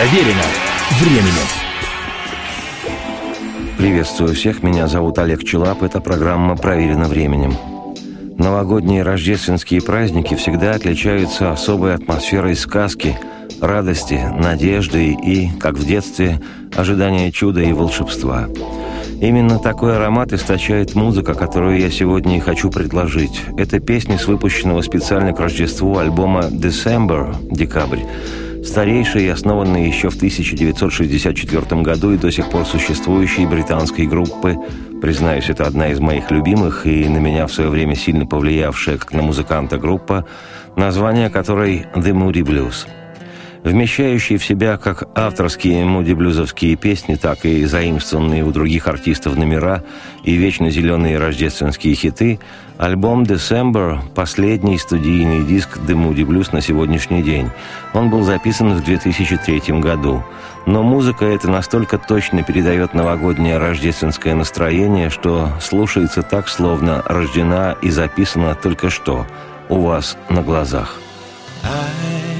Проверено временем. Приветствую всех, меня зовут Олег Челап, это программа «Проверено временем». Новогодние рождественские праздники всегда отличаются особой атмосферой сказки, радости, надежды и, как в детстве, ожидания чуда и волшебства. Именно такой аромат источает музыка, которую я сегодня и хочу предложить. Это песни с выпущенного специально к Рождеству альбома «December» – «Декабрь», старейшей, основанной еще в 1964 году и до сих пор существующей британской группы. Признаюсь, это одна из моих любимых и на меня в свое время сильно повлиявшая, как на музыканта, группа, название которой «The Moody Blues» вмещающий в себя как авторские муди-блюзовские песни, так и заимствованные у других артистов номера и вечно зеленые рождественские хиты, альбом «December» – последний студийный диск «The Moody Blues» на сегодняшний день. Он был записан в 2003 году. Но музыка эта настолько точно передает новогоднее рождественское настроение, что слушается так, словно рождена и записана только что у вас на глазах. I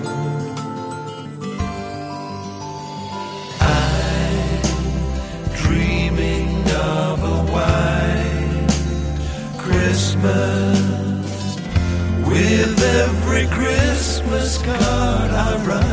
Christmas card I write.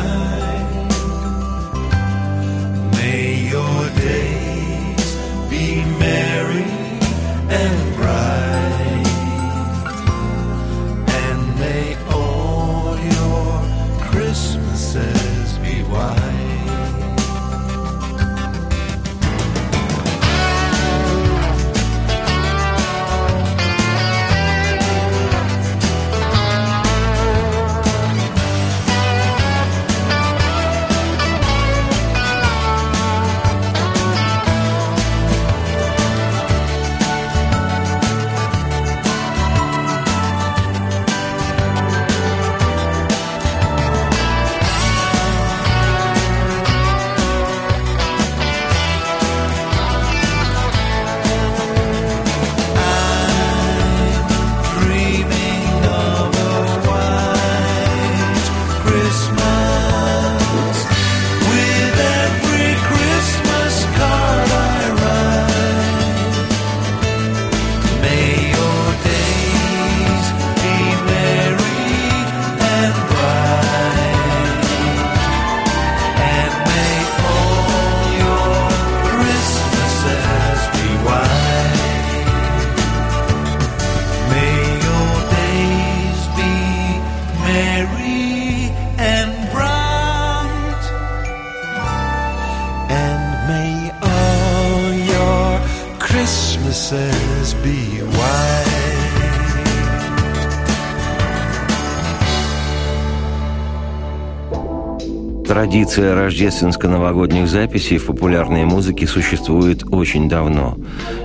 Традиция рождественско-новогодних записей в популярной музыке существует очень давно.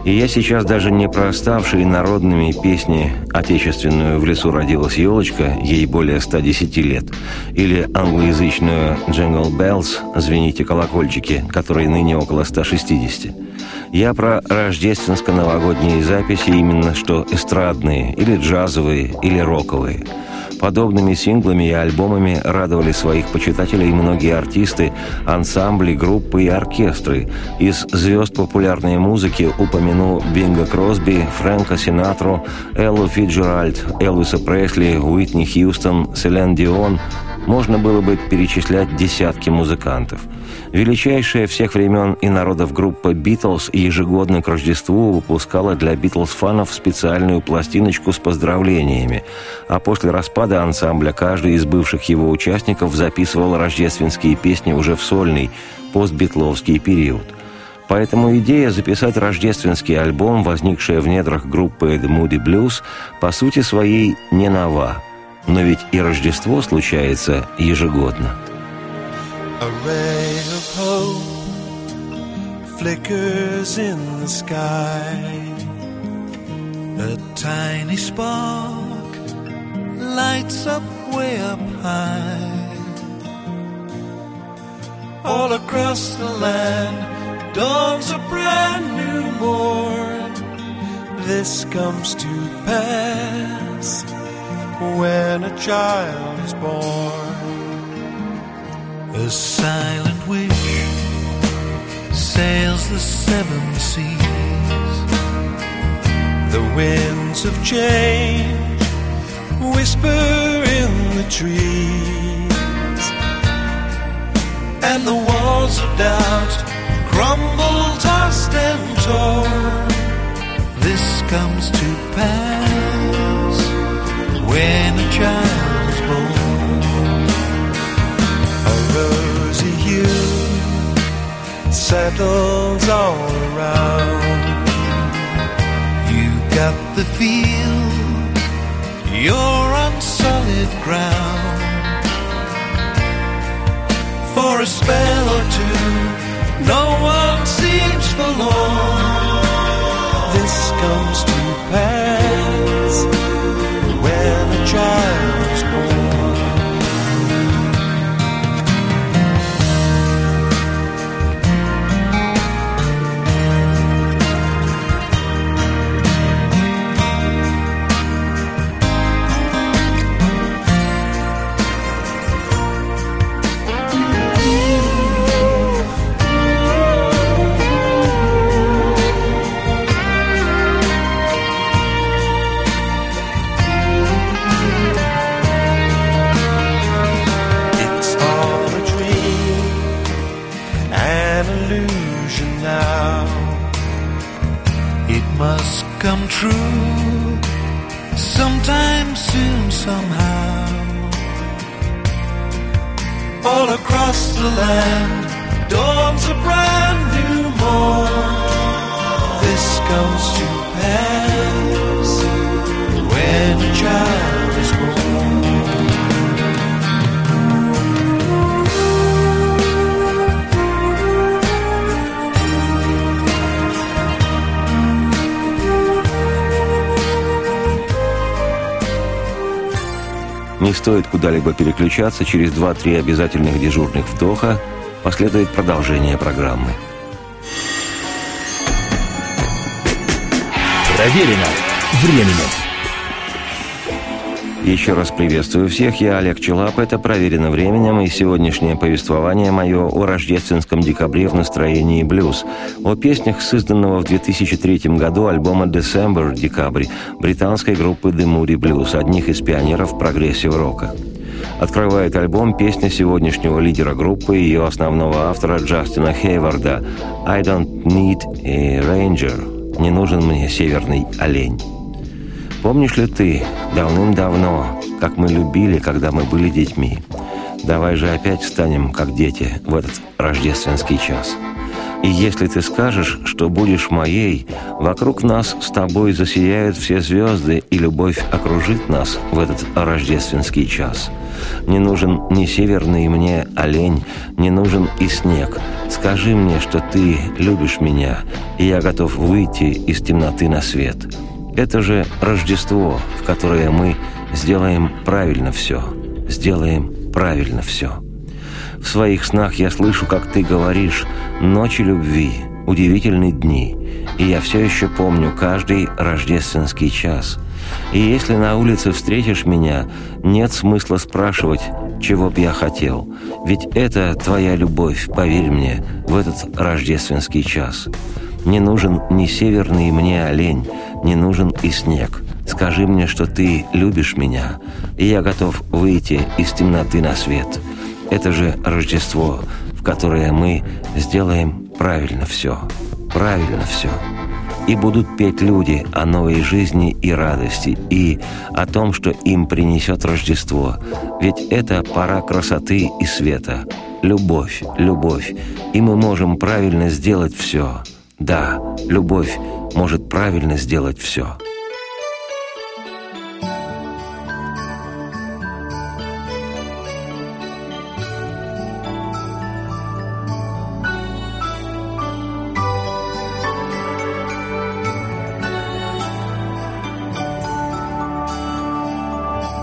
И я сейчас даже не про оставшие народными песни «Отечественную в лесу родилась елочка», ей более 110 лет, или англоязычную «Jingle Bells», «Звените колокольчики», которой ныне около 160. Я про рождественско-новогодние записи именно что эстрадные, или джазовые, или роковые – Подобными синглами и альбомами радовали своих почитателей многие артисты, ансамбли, группы и оркестры. Из звезд популярной музыки упомяну Бинга Кросби, Фрэнка Синатру, Эллу Фиджеральд, Элвиса Пресли, Уитни Хьюстон, Селен Дион. Можно было бы перечислять десятки музыкантов – Величайшая всех времен и народов группа «Битлз» ежегодно к Рождеству выпускала для «Битлз-фанов» специальную пластиночку с поздравлениями, а после распада ансамбля каждый из бывших его участников записывал рождественские песни уже в сольный, постбитловский период – Поэтому идея записать рождественский альбом, возникшая в недрах группы The Moody Blues, по сути своей не нова. Но ведь и Рождество случается ежегодно. A ray of hope flickers in the sky. A tiny spark lights up way up high. All across the land dawns a brand new morn. This comes to pass when a child is born. A silent wish sails the seven seas. The winds of change whisper in the trees, and the walls of doubt crumble, tossed and torn. This comes to pass when a child settles all around. You got the feel, you're on solid ground. For a spell or two, no one seems forlorn. This comes to Не стоит куда-либо переключаться, через 2-3 обязательных дежурных вдоха последует продолжение программы. Проверено временем. Еще раз приветствую всех, я Олег Челап, это «Проверено временем» и сегодняшнее повествование мое о рождественском декабре в настроении блюз, о песнях созданного в 2003 году альбома «December» «Декабрь» британской группы The Moody Blues, одних из пионеров прогрессив-рока. Открывает альбом песня сегодняшнего лидера группы и ее основного автора Джастина Хейварда «I don't need a ranger» «Не нужен мне северный олень». Помнишь ли ты давным-давно, как мы любили, когда мы были детьми? Давай же опять станем, как дети, в этот рождественский час. И если ты скажешь, что будешь моей, вокруг нас с тобой засияют все звезды, и любовь окружит нас в этот рождественский час. Не нужен ни северный мне олень, не нужен и снег. Скажи мне, что ты любишь меня, и я готов выйти из темноты на свет. Это же Рождество, в которое мы сделаем правильно все. Сделаем правильно все. В своих снах я слышу, как ты говоришь «Ночи любви, удивительные дни», и я все еще помню каждый рождественский час. И если на улице встретишь меня, нет смысла спрашивать, чего б я хотел, ведь это твоя любовь, поверь мне, в этот рождественский час. Не нужен ни северный мне олень, не нужен и снег. Скажи мне, что ты любишь меня, и я готов выйти из темноты на свет. Это же Рождество, в которое мы сделаем правильно все. Правильно все. И будут петь люди о новой жизни и радости, и о том, что им принесет Рождество. Ведь это пора красоты и света. Любовь, любовь. И мы можем правильно сделать все. Да, любовь может правильно сделать все.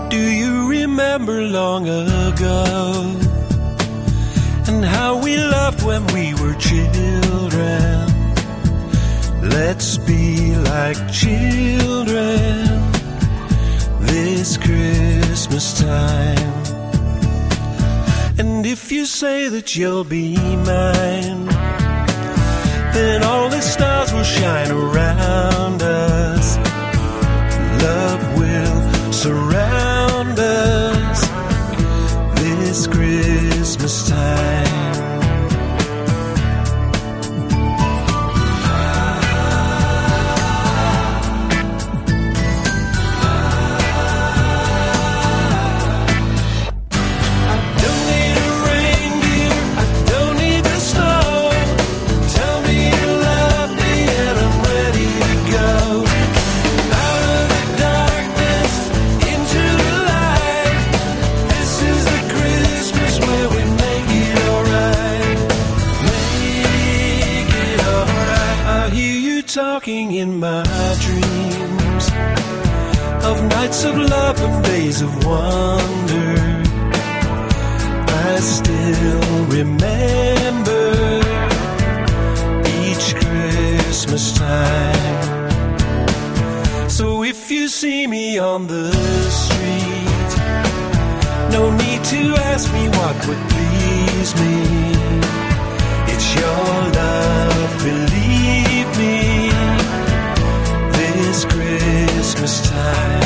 Do you remember long ago and how we loved when we were children? Let's be like children this Christmas time. And if you say that you'll be mine, then all the stars will shine around us. Love will surround us this Christmas time. Of love and days of wonder. I still remember each Christmas time. So if you see me on the street, no need to ask me what would please me. It's your love, believe me, this Christmas time.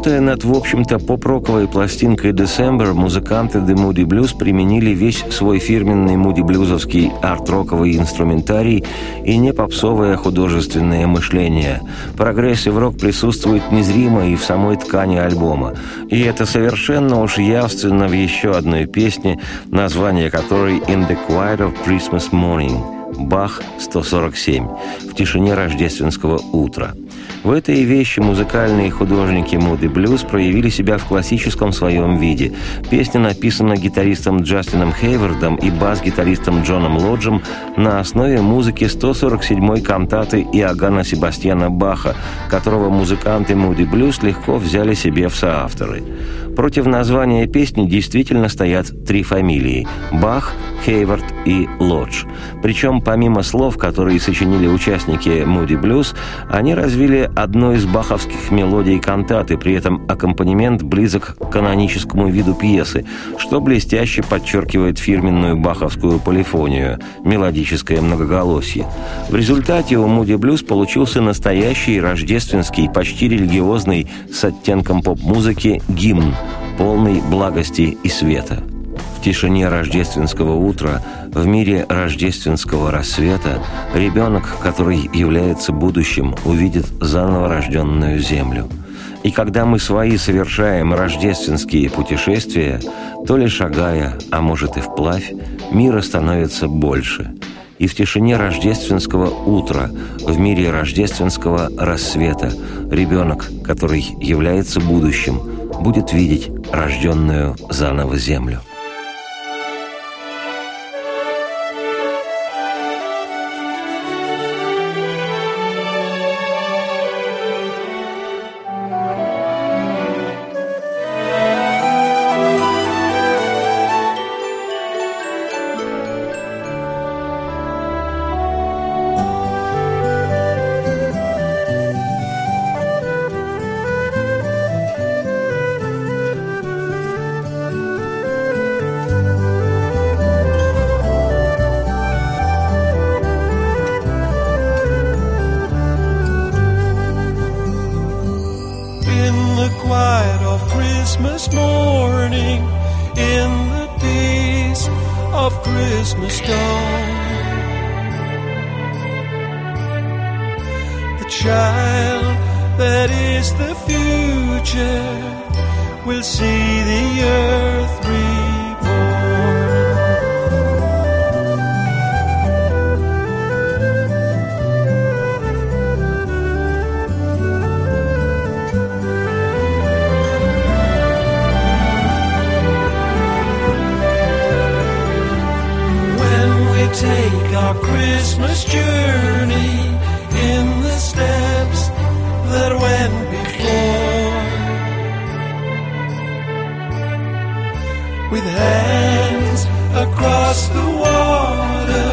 Работая над, в общем-то, поп-роковой пластинкой «December», музыканты The Moody Blues применили весь свой фирменный муди-блюзовский арт-роковый инструментарий и не попсовое художественное мышление. Прогрессив-рок присутствует незримо и в самой ткани альбома. И это совершенно уж явственно в еще одной песне, название которой «In the Quiet of Christmas Morning» Бах 147 в тишине рождественского утра. В этой вещи музыкальные художники моды блюз проявили себя в классическом своем виде. Песня написана гитаристом Джастином Хейвардом и бас-гитаристом Джоном Лоджем на основе музыки 147-й кантаты Иоганна Себастьяна Баха, которого музыканты Moody Blues легко взяли себе в соавторы. Против названия песни действительно стоят три фамилии – Бах, Хейвард и Лодж. Причем помимо слов, которые сочинили участники Moody Blues, они развили одну из баховских мелодий кантаты, при этом аккомпанемент близок к каноническому виду пьесы, что блестяще подчеркивает фирменную баховскую полифонию – мелодическое многоголосие. В результате у Moody Blues получился настоящий рождественский, почти религиозный, с оттенком поп-музыки гимн, полный благости и света. В тишине рождественского утра В мире рождественского рассвета ребенок, который является будущим, увидит заново рожденную землю. И когда мы свои совершаем рождественские путешествия, то ли шагая, а может и вплавь, мира становится больше. И в тишине рождественского утра, в мире рождественского рассвета, ребенок, который является будущим, будет видеть рожденную заново землю. that is the future will see the earth reborn. When we take our Christmas journey in the steps that went before. With hands across the water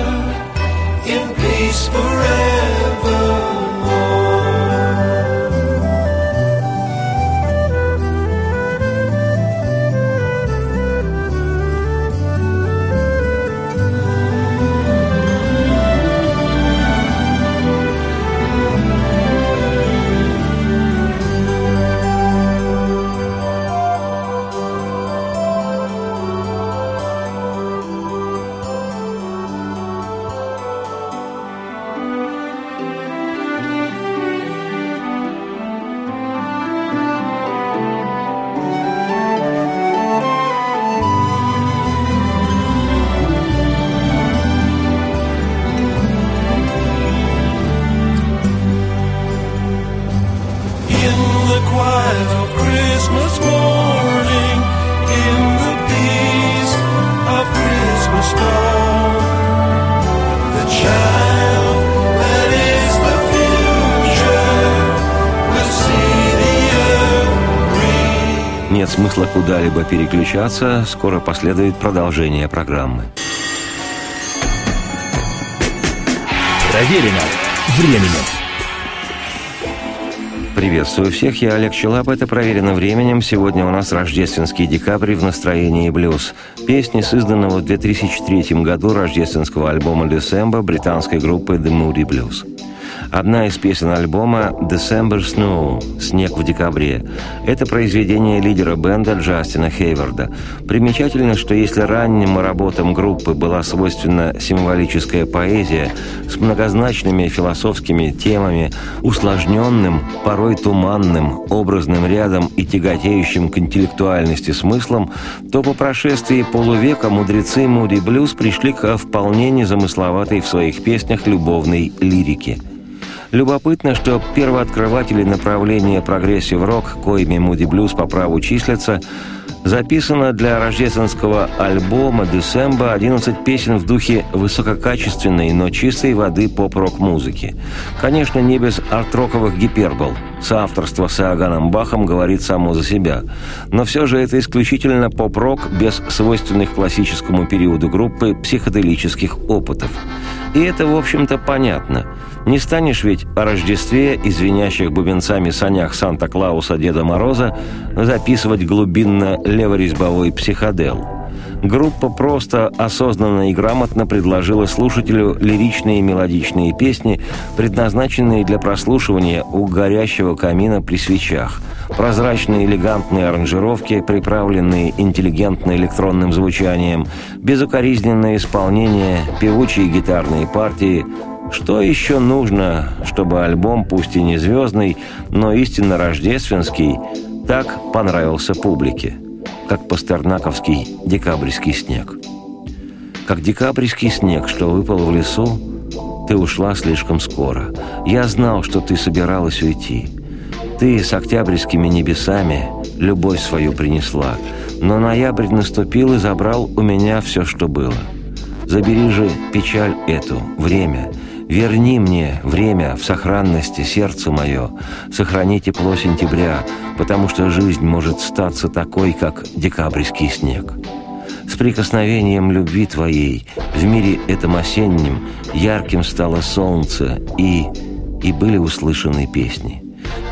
in peace forever. Куда-либо переключаться, скоро последует продолжение программы. Проверено временем. Приветствую всех, я Олег Челап, это «Проверено временем». Сегодня у нас рождественский декабрь в настроении блюз. Песни с изданного в 2003 году рождественского альбома «December» британской группы The Moody Blues. Одна из песен альбома «December Snow» – «Снег в декабре». Это произведение лидера бенда Джастина Хейварда. Примечательно, что если ранним работам группы была свойственна символическая поэзия с многозначными философскими темами, усложненным, порой туманным, образным рядом и тяготеющим к интеллектуальности смыслом, то по прошествии полувека мудрецы Муди Блюз пришли к вполне незамысловатой в своих песнях любовной лирике – Любопытно, что первооткрыватели направления прогрессив-рок, коими Moody Blues по праву числятся, записано для рождественского альбома «December» 11 песен в духе высококачественной, но чистой воды поп-рок музыки. Конечно, не без арт-роковых гипербол. Соавторство с Иоганном Бахом говорит само за себя. Но все же это исключительно поп-рок без свойственных классическому периоду группы психоделических опытов. И это, в общем-то, понятно – не станешь ведь о Рождестве и бубенцами санях Санта-Клауса Деда Мороза записывать глубинно леворезьбовой психодел. Группа просто осознанно и грамотно предложила слушателю лиричные мелодичные песни, предназначенные для прослушивания у горящего камина при свечах. Прозрачные элегантные аранжировки, приправленные интеллигентно электронным звучанием, безукоризненное исполнение, певучие гитарные партии – что еще нужно, чтобы альбом, пусть и не звездный, но истинно рождественский, так понравился публике? Как пастернаковский декабрьский снег. Как декабрьский снег, что выпал в лесу, ты ушла слишком скоро. Я знал, что ты собиралась уйти. Ты с октябрьскими небесами любовь свою принесла, но ноябрь наступил и забрал у меня все, что было. Забери же печаль эту, время — Верни мне время в сохранности сердце мое, сохрани тепло сентября, потому что жизнь может статься такой, как декабрьский снег. С прикосновением любви твоей в мире этом осеннем ярким стало солнце, и... и были услышаны песни.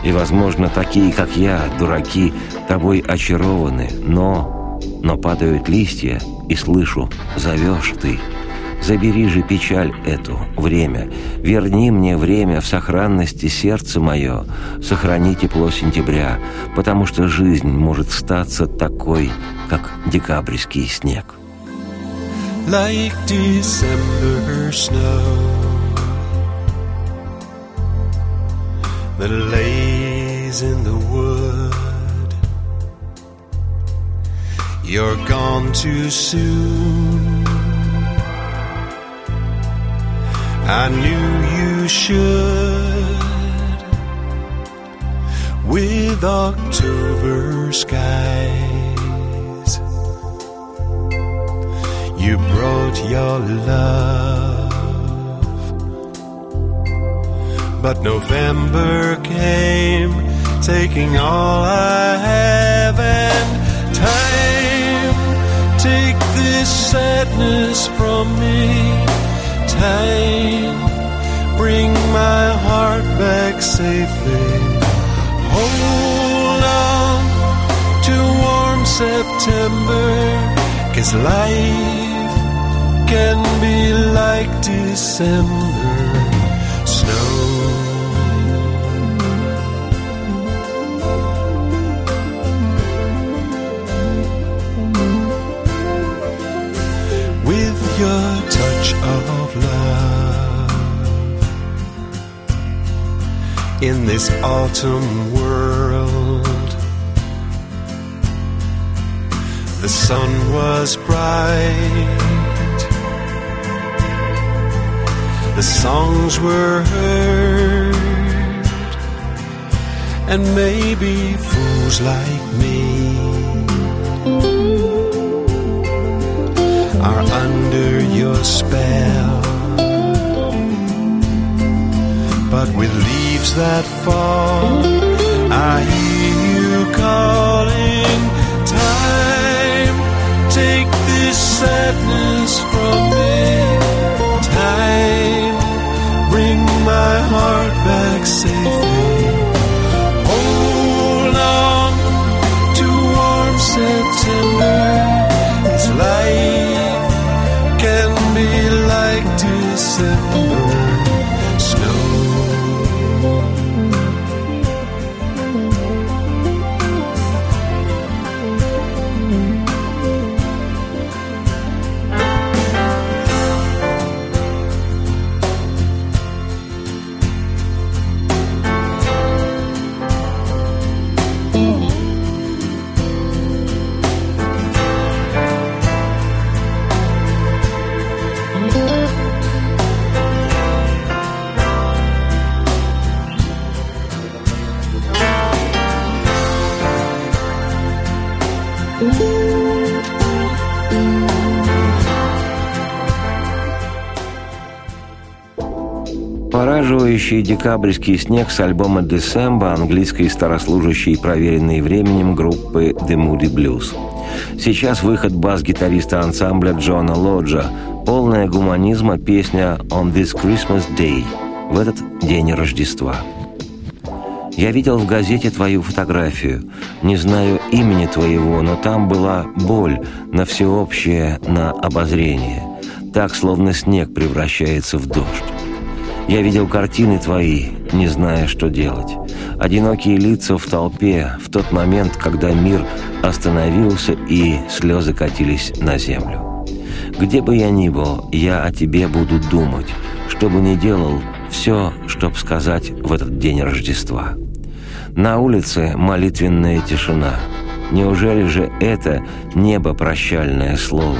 И, возможно, такие, как я, дураки, тобой очарованы, но... но падают листья, и слышу, зовешь ты — Забери же печаль эту, время. Верни мне время в сохранности сердце мое. Сохрани тепло сентября, потому что жизнь может статься такой, как декабрьский снег. Like December snow That lays in the wood You're gone too soon I knew you should with October skies. You brought your love, but November came, taking all I have and time. Take this sadness from me time bring my heart back safely. Hold on to warm September, cause life can be like December in this autumn world. The sun was bright, the songs were heard, and maybe fools like me are under your spell. But with leaves that fall, I hear you calling. Time, take this sadness from me. Time, bring my heart back safely. Hold on to warm September. This life can be like December. Пораживающий декабрьский снег с альбома «December» английской старослужащей, проверенной временем группы «The Moody Blues». Сейчас выход бас-гитариста ансамбля Джона Лоджа, полная гуманизма песня «On this Christmas Day» в этот день Рождества. Я видел в газете твою фотографию. Не знаю имени твоего, но там была боль на всеобщее, на обозрение. Так, словно снег превращается в дождь. Я видел картины твои, не зная, что делать. Одинокие лица в толпе в тот момент, когда мир остановился и слезы катились на землю. Где бы я ни был, я о тебе буду думать. Что бы ни делал, все, чтоб сказать в этот день Рождества. На улице молитвенная тишина. Неужели же это небо прощальное слово?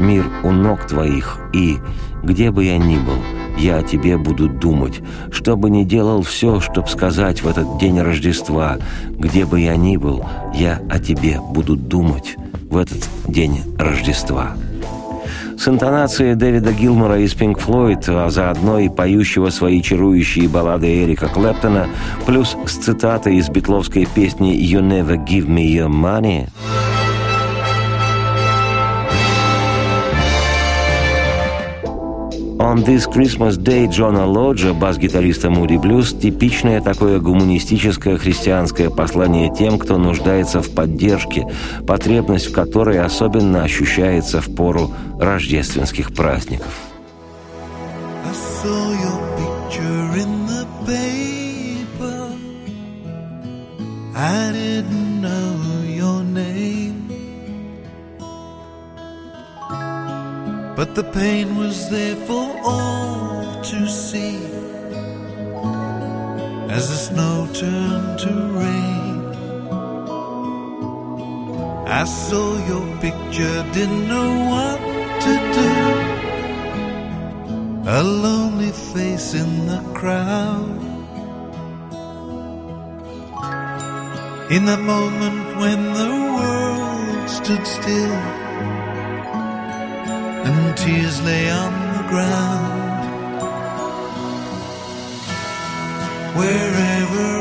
Мир у ног твоих, и, где бы я ни был, я о тебе буду думать, что бы ни делал все, чтоб сказать в этот день Рождества, где бы я ни был, я о тебе буду думать в этот день Рождества. С интонацией Дэвида Гилмора из Pink Floyd, а заодно и поющего свои чарующие баллады Эрика Клэптона, плюс с цитатой из битловской песни «You never give me your money», On This Christmas Day Джона Лоджа, бас-гитариста Moody Blues, типичное такое гуманистическое христианское послание тем, кто нуждается в поддержке, потребность в которой особенно ощущается в пору рождественских праздников. I didn't But the pain was there for all to see as the snow turned to rain. I saw your picture, didn't know what to do. A lonely face in the crowd. In the moment when the world stood still and tears lay on the ground. Wherever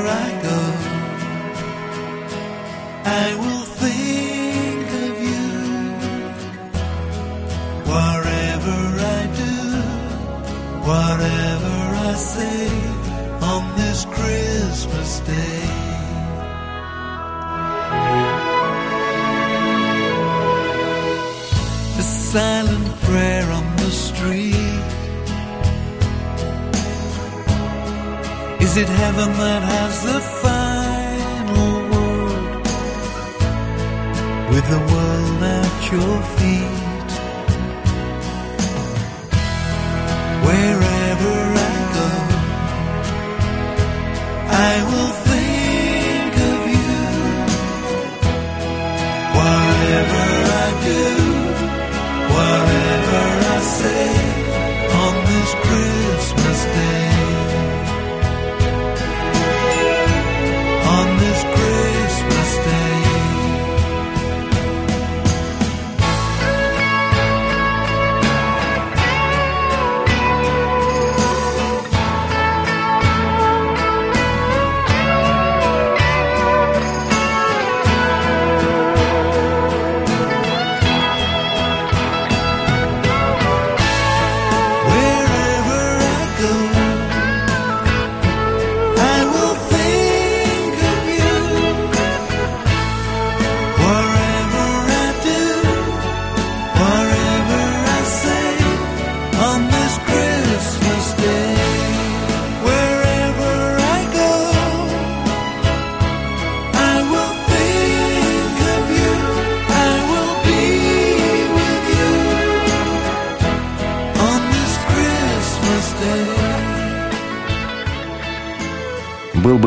heaven that has the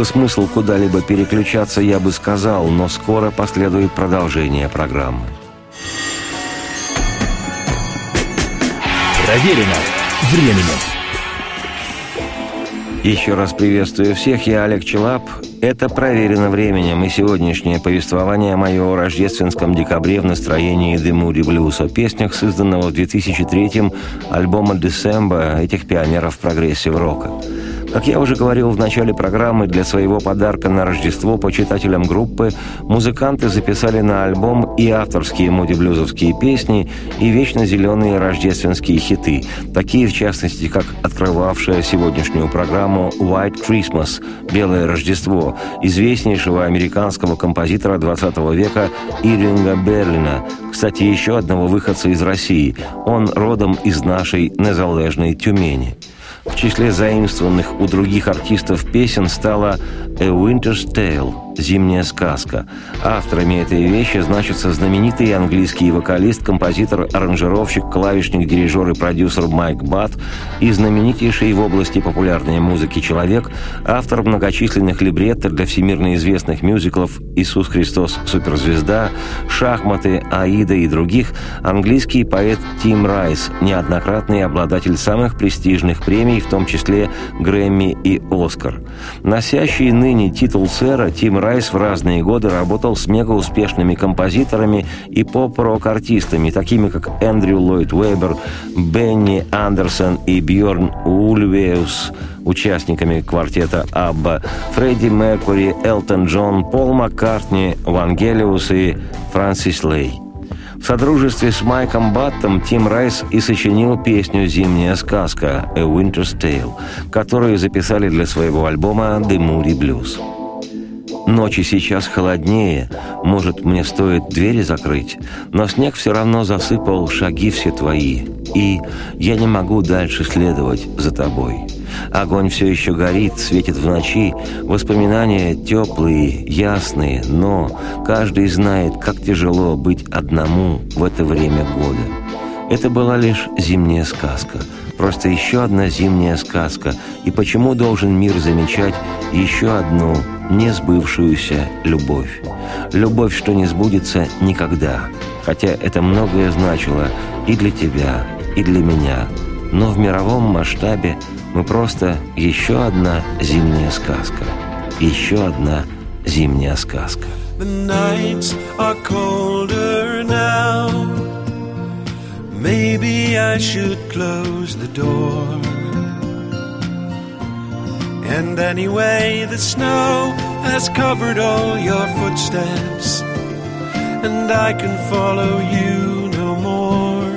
бы смысл куда-либо переключаться, я бы сказал, но скоро последует продолжение программы. Проверено временем. Еще раз приветствую всех, я Олег Челап. Это «Проверено временем» и сегодняшнее повествование мое о рождественском декабре в настроении Moody Blues, о песнях, созданного в 2003-м альбома «December» этих пионеров прогрессив-рока. Как я уже говорил в начале программы, для своего подарка на Рождество почитателям группы музыканты записали на альбом и авторские муди-блюзовские песни, и вечно зеленые рождественские хиты, такие, в частности, как открывавшая сегодняшнюю программу «White Christmas» – «Белое Рождество» известнейшего американского композитора 20 века Иринга Берлина, кстати, еще одного выходца из России. Он родом из нашей незалежной Тюмени – в числе заимствованных у других артистов песен стала «A Winter's Tale» «Зимняя сказка». Авторами этой вещи значатся знаменитый английский вокалист, композитор, аранжировщик, клавишник, дирижер и продюсер Майк Бат и знаменитейший в области популярной музыки человек, автор многочисленных либретто для всемирно известных мюзиклов «Иисус Христос. Суперзвезда», «Шахматы», «Аида» и других, английский поэт Тим Райс, неоднократный обладатель самых престижных премий, в том числе Грэмми и Оскар. Носящий ныне титул сэра, Тим Райс в разные годы работал с мегауспешными композиторами и поп-рок-артистами, такими как Эндрю Ллойд Уэбер, Бенни Андерсон и Бьорн Ульвеус, участниками квартета Абба, Фредди Меркури, Элтон Джон, Пол Маккартни, Вангелиус и Франсис Лей. В содружестве с Майком Баттом Тим Райс и сочинил песню «Зимняя сказка» «A Winter's Tale», которую записали для своего альбома «The Moody Blues». Ночи сейчас холоднее, может, мне стоит двери закрыть, но снег все равно засыпал шаги все твои, и я не могу дальше следовать за тобой. Огонь все еще горит, светит в ночи, воспоминания теплые, ясные, но каждый знает, как тяжело быть одному в это время года. Это была лишь зимняя сказка — Просто еще одна зимняя сказка. И почему должен мир замечать еще одну несбывшуюся любовь? Любовь, что не сбудется никогда. Хотя это многое значило и для тебя, и для меня. Но в мировом масштабе мы просто еще одна зимняя сказка. Еще одна зимняя сказка. The nights are colder now. Maybe I should close the door. And anyway, the snow has covered all your footsteps, and I can follow you no more.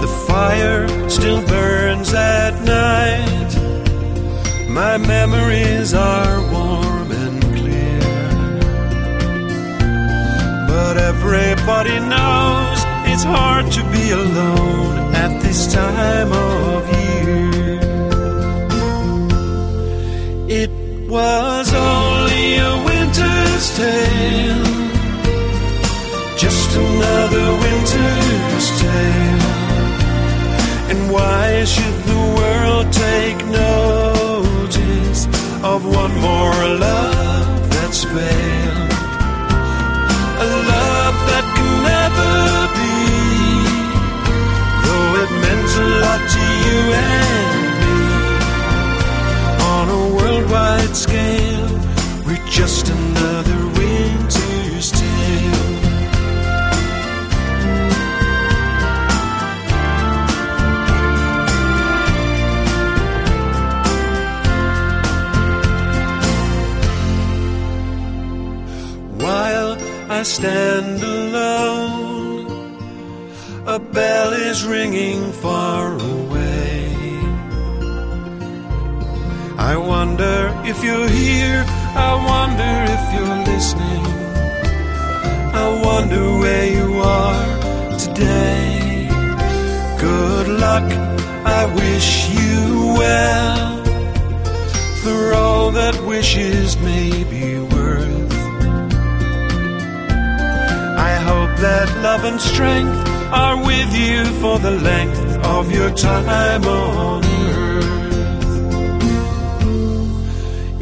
The fire still burns at night, my memories are warm and clear. But everybody knows it's hard to be alone at this time of year. It was only a winter's tale, just another winter's tale. And why should the world take notice of one more love that's failed? A love that can never it meant a lot to you and me. On a worldwide scale, we're just another winter's tale. While I stand alone a bell is ringing far if you're here, I wonder if you're listening. I wonder where you are today. Good luck, I wish you well. For all that wishes may be worth. I hope that love and strength are with you for the length of your time on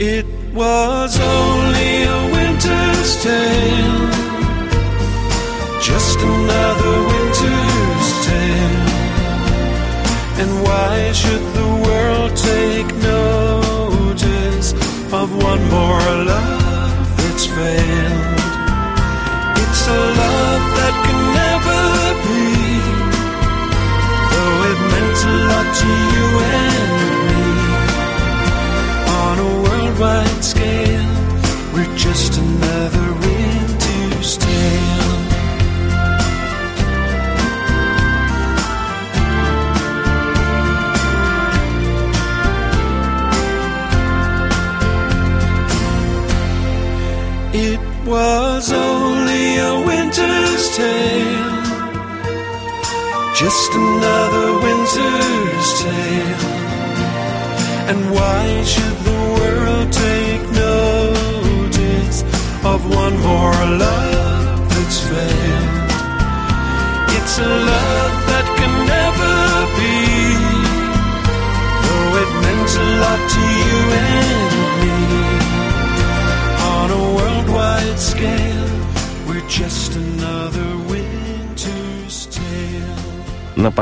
It was only a winter's tale, just another winter's tale. And why should the world take notice of one more love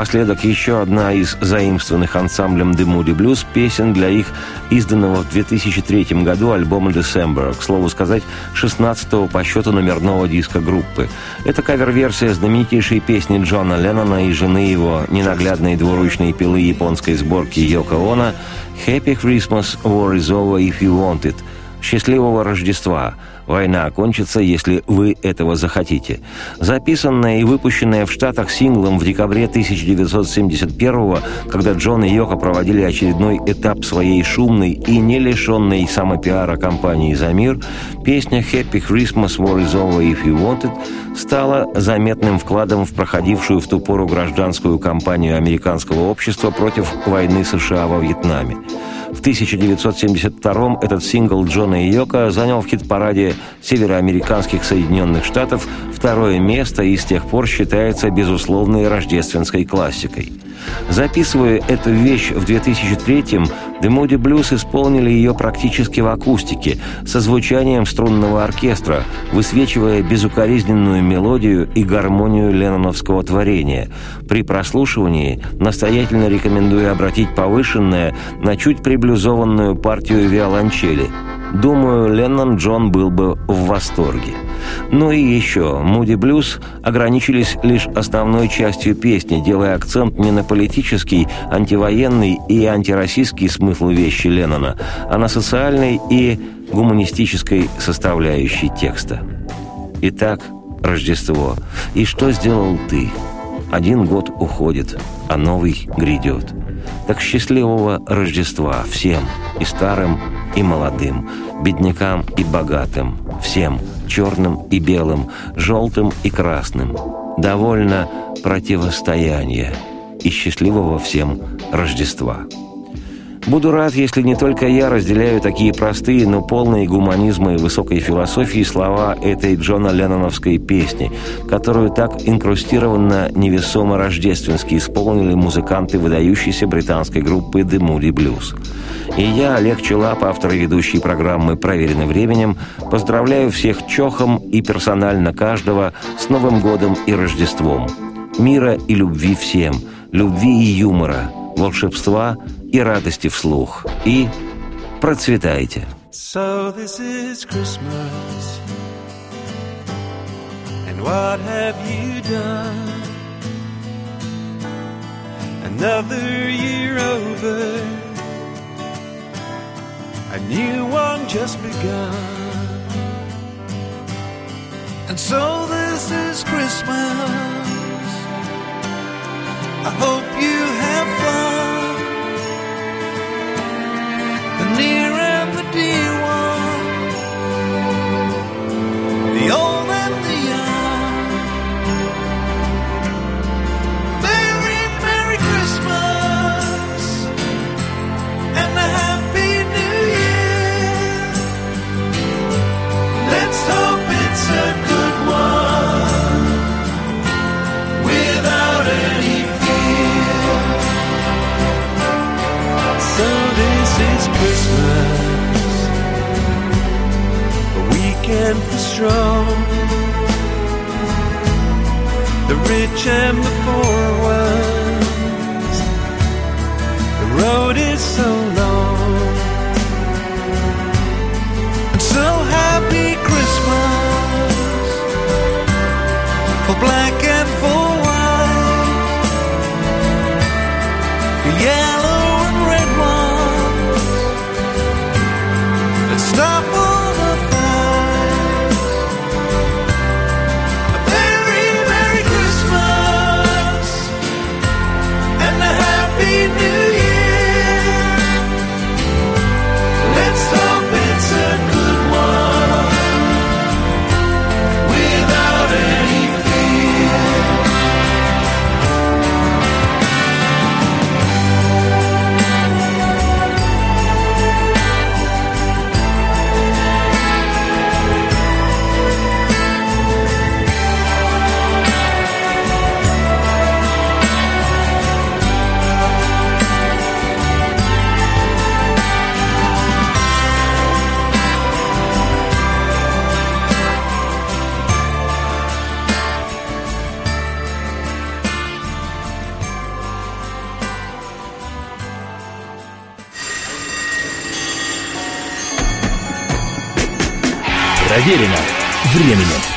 Напоследок еще одна из заимствованных ансамблем The Moody Blues песен для их изданного в 2003 году альбома December, к слову сказать, 16-го по счету номерного диска группы. Это кавер-версия знаменитейшей песни Джона Леннона и жены его, ненаглядной двуручной пилы японской сборки Йоко Оно «Happy Christmas, War is over if you want it» «Счастливого Рождества», Война окончится, если вы этого захотите. Записанная и выпущенная в Штатах синглом в декабре 1971 когда Джон и Йоко проводили очередной этап своей шумной и не лишенной самопиара кампании «За мир», песня «Happy Christmas, War is over if you want it» стала заметным вкладом в проходившую в ту пору гражданскую кампанию американского общества против войны США во Вьетнаме. В 1972 этот сингл Джона и Йока занял в хит-параде североамериканских Соединенных Штатов второе место и с тех пор считается безусловной рождественской классикой. Записывая эту вещь в 2003-м, The Moody Blues исполнили ее практически в акустике, со звучанием струнного оркестра, высвечивая безукоризненную мелодию и гармонию ленноновского творения. При прослушивании настоятельно рекомендую обратить повышенное на чуть приблюзованную партию виолончели – Думаю, Леннон Джон был бы в восторге. Ну и еще, Муди Блюз ограничились лишь основной частью песни, делая акцент не на политический, антивоенный и антироссийский смысл вещи Леннона, а на социальной и гуманистической составляющей текста. Итак, Рождество. И что сделал ты? Один год уходит, а новый грядет. Так счастливого Рождества всем, и старым, и молодым, беднякам и богатым, всем, черным и белым, желтым и красным. Довольно противостояния и счастливого всем Рождества. Буду рад, если не только я разделяю такие простые, но полные гуманизма и высокой философии слова этой Джона Ленноновской песни, которую так инкрустированно невесомо рождественски исполнили музыканты выдающейся британской группы The Moody Blues. И я, Олег Челап, автор и ведущий программы «Проверенный временем», поздравляю всех чохом и персонально каждого с Новым годом и Рождеством. Мира и любви всем, любви и юмора, волшебства и радости вслух. И процветайте! So this is Christmas. And what have you done? Another year over. A new one just begun. And so this is Christmas. I hope you have fun. A weekend for strong. The rich and the poor ones. The road is so long. And so happy Проверено временем.